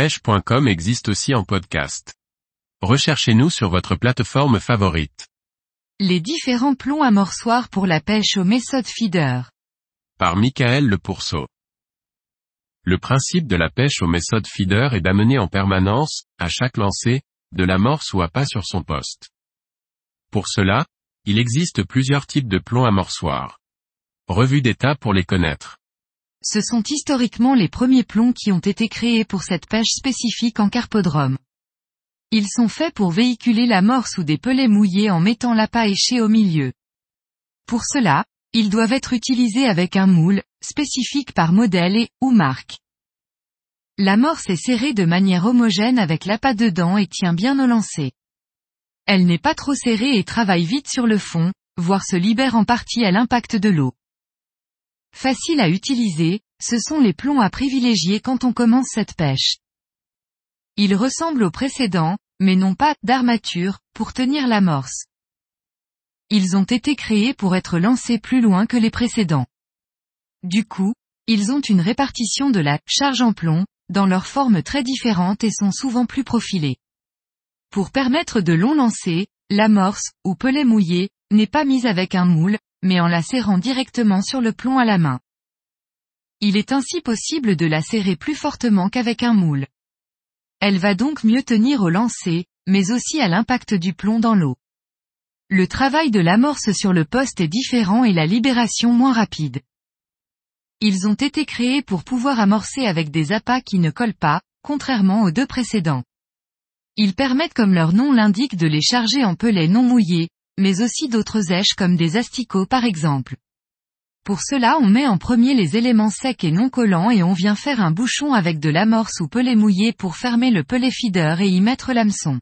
pêche.com existe aussi en podcast. Recherchez-nous sur votre plateforme favorite. Les différents plombs amorçoirs pour la pêche au méthode feeder. Par Michael Le Pourceau. Le principe de la pêche au méthode feeder est d'amener en permanence, à chaque lancée, de l'amorce ou à pas sur son poste. Pour cela, il existe plusieurs types de plombs amorçoirs. Revue d'état pour les connaître. Ce sont historiquement les premiers plombs qui ont été créés pour cette pêche spécifique en carpodrome. Ils sont faits pour véhiculer l'amorce ou des pelets mouillés en mettant l'appât éché au milieu. Pour cela, ils doivent être utilisés avec un moule, spécifique par modèle et, ou marque. L'amorce est serrée de manière homogène avec l'appât dedans et tient bien au lancer. Elle n'est pas trop serrée et travaille vite sur le fond, voire se libère en partie à l'impact de l'eau. Facile à utiliser, ce sont les plombs à privilégier quand on commence cette pêche. Ils ressemblent aux précédents, mais n'ont pas d'armature pour tenir l'amorce. Ils ont été créés pour être lancés plus loin que les précédents. Du coup, ils ont une répartition de la charge en plomb, dans leur forme très différente et sont souvent plus profilés. Pour permettre de longs lancers, l'amorce, ou pelet mouillé, n'est pas mise avec un moule, mais en la serrant directement sur le plomb à la main. Il est ainsi possible de la serrer plus fortement qu'avec un moule. Elle va donc mieux tenir au lancer, mais aussi à l'impact du plomb dans l'eau. Le travail de l'amorce sur le poste est différent et la libération moins rapide. Ils ont été créés pour pouvoir amorcer avec des appâts qui ne collent pas, contrairement aux deux précédents. Ils permettent comme leur nom l'indique de les charger en pelets non mouillés, mais aussi d'autres èches comme des asticots par exemple. Pour cela on met en premier les éléments secs et non collants et on vient faire un bouchon avec de l'amorce ou pellet mouillé pour fermer le pellet feeder et y mettre l'hameçon.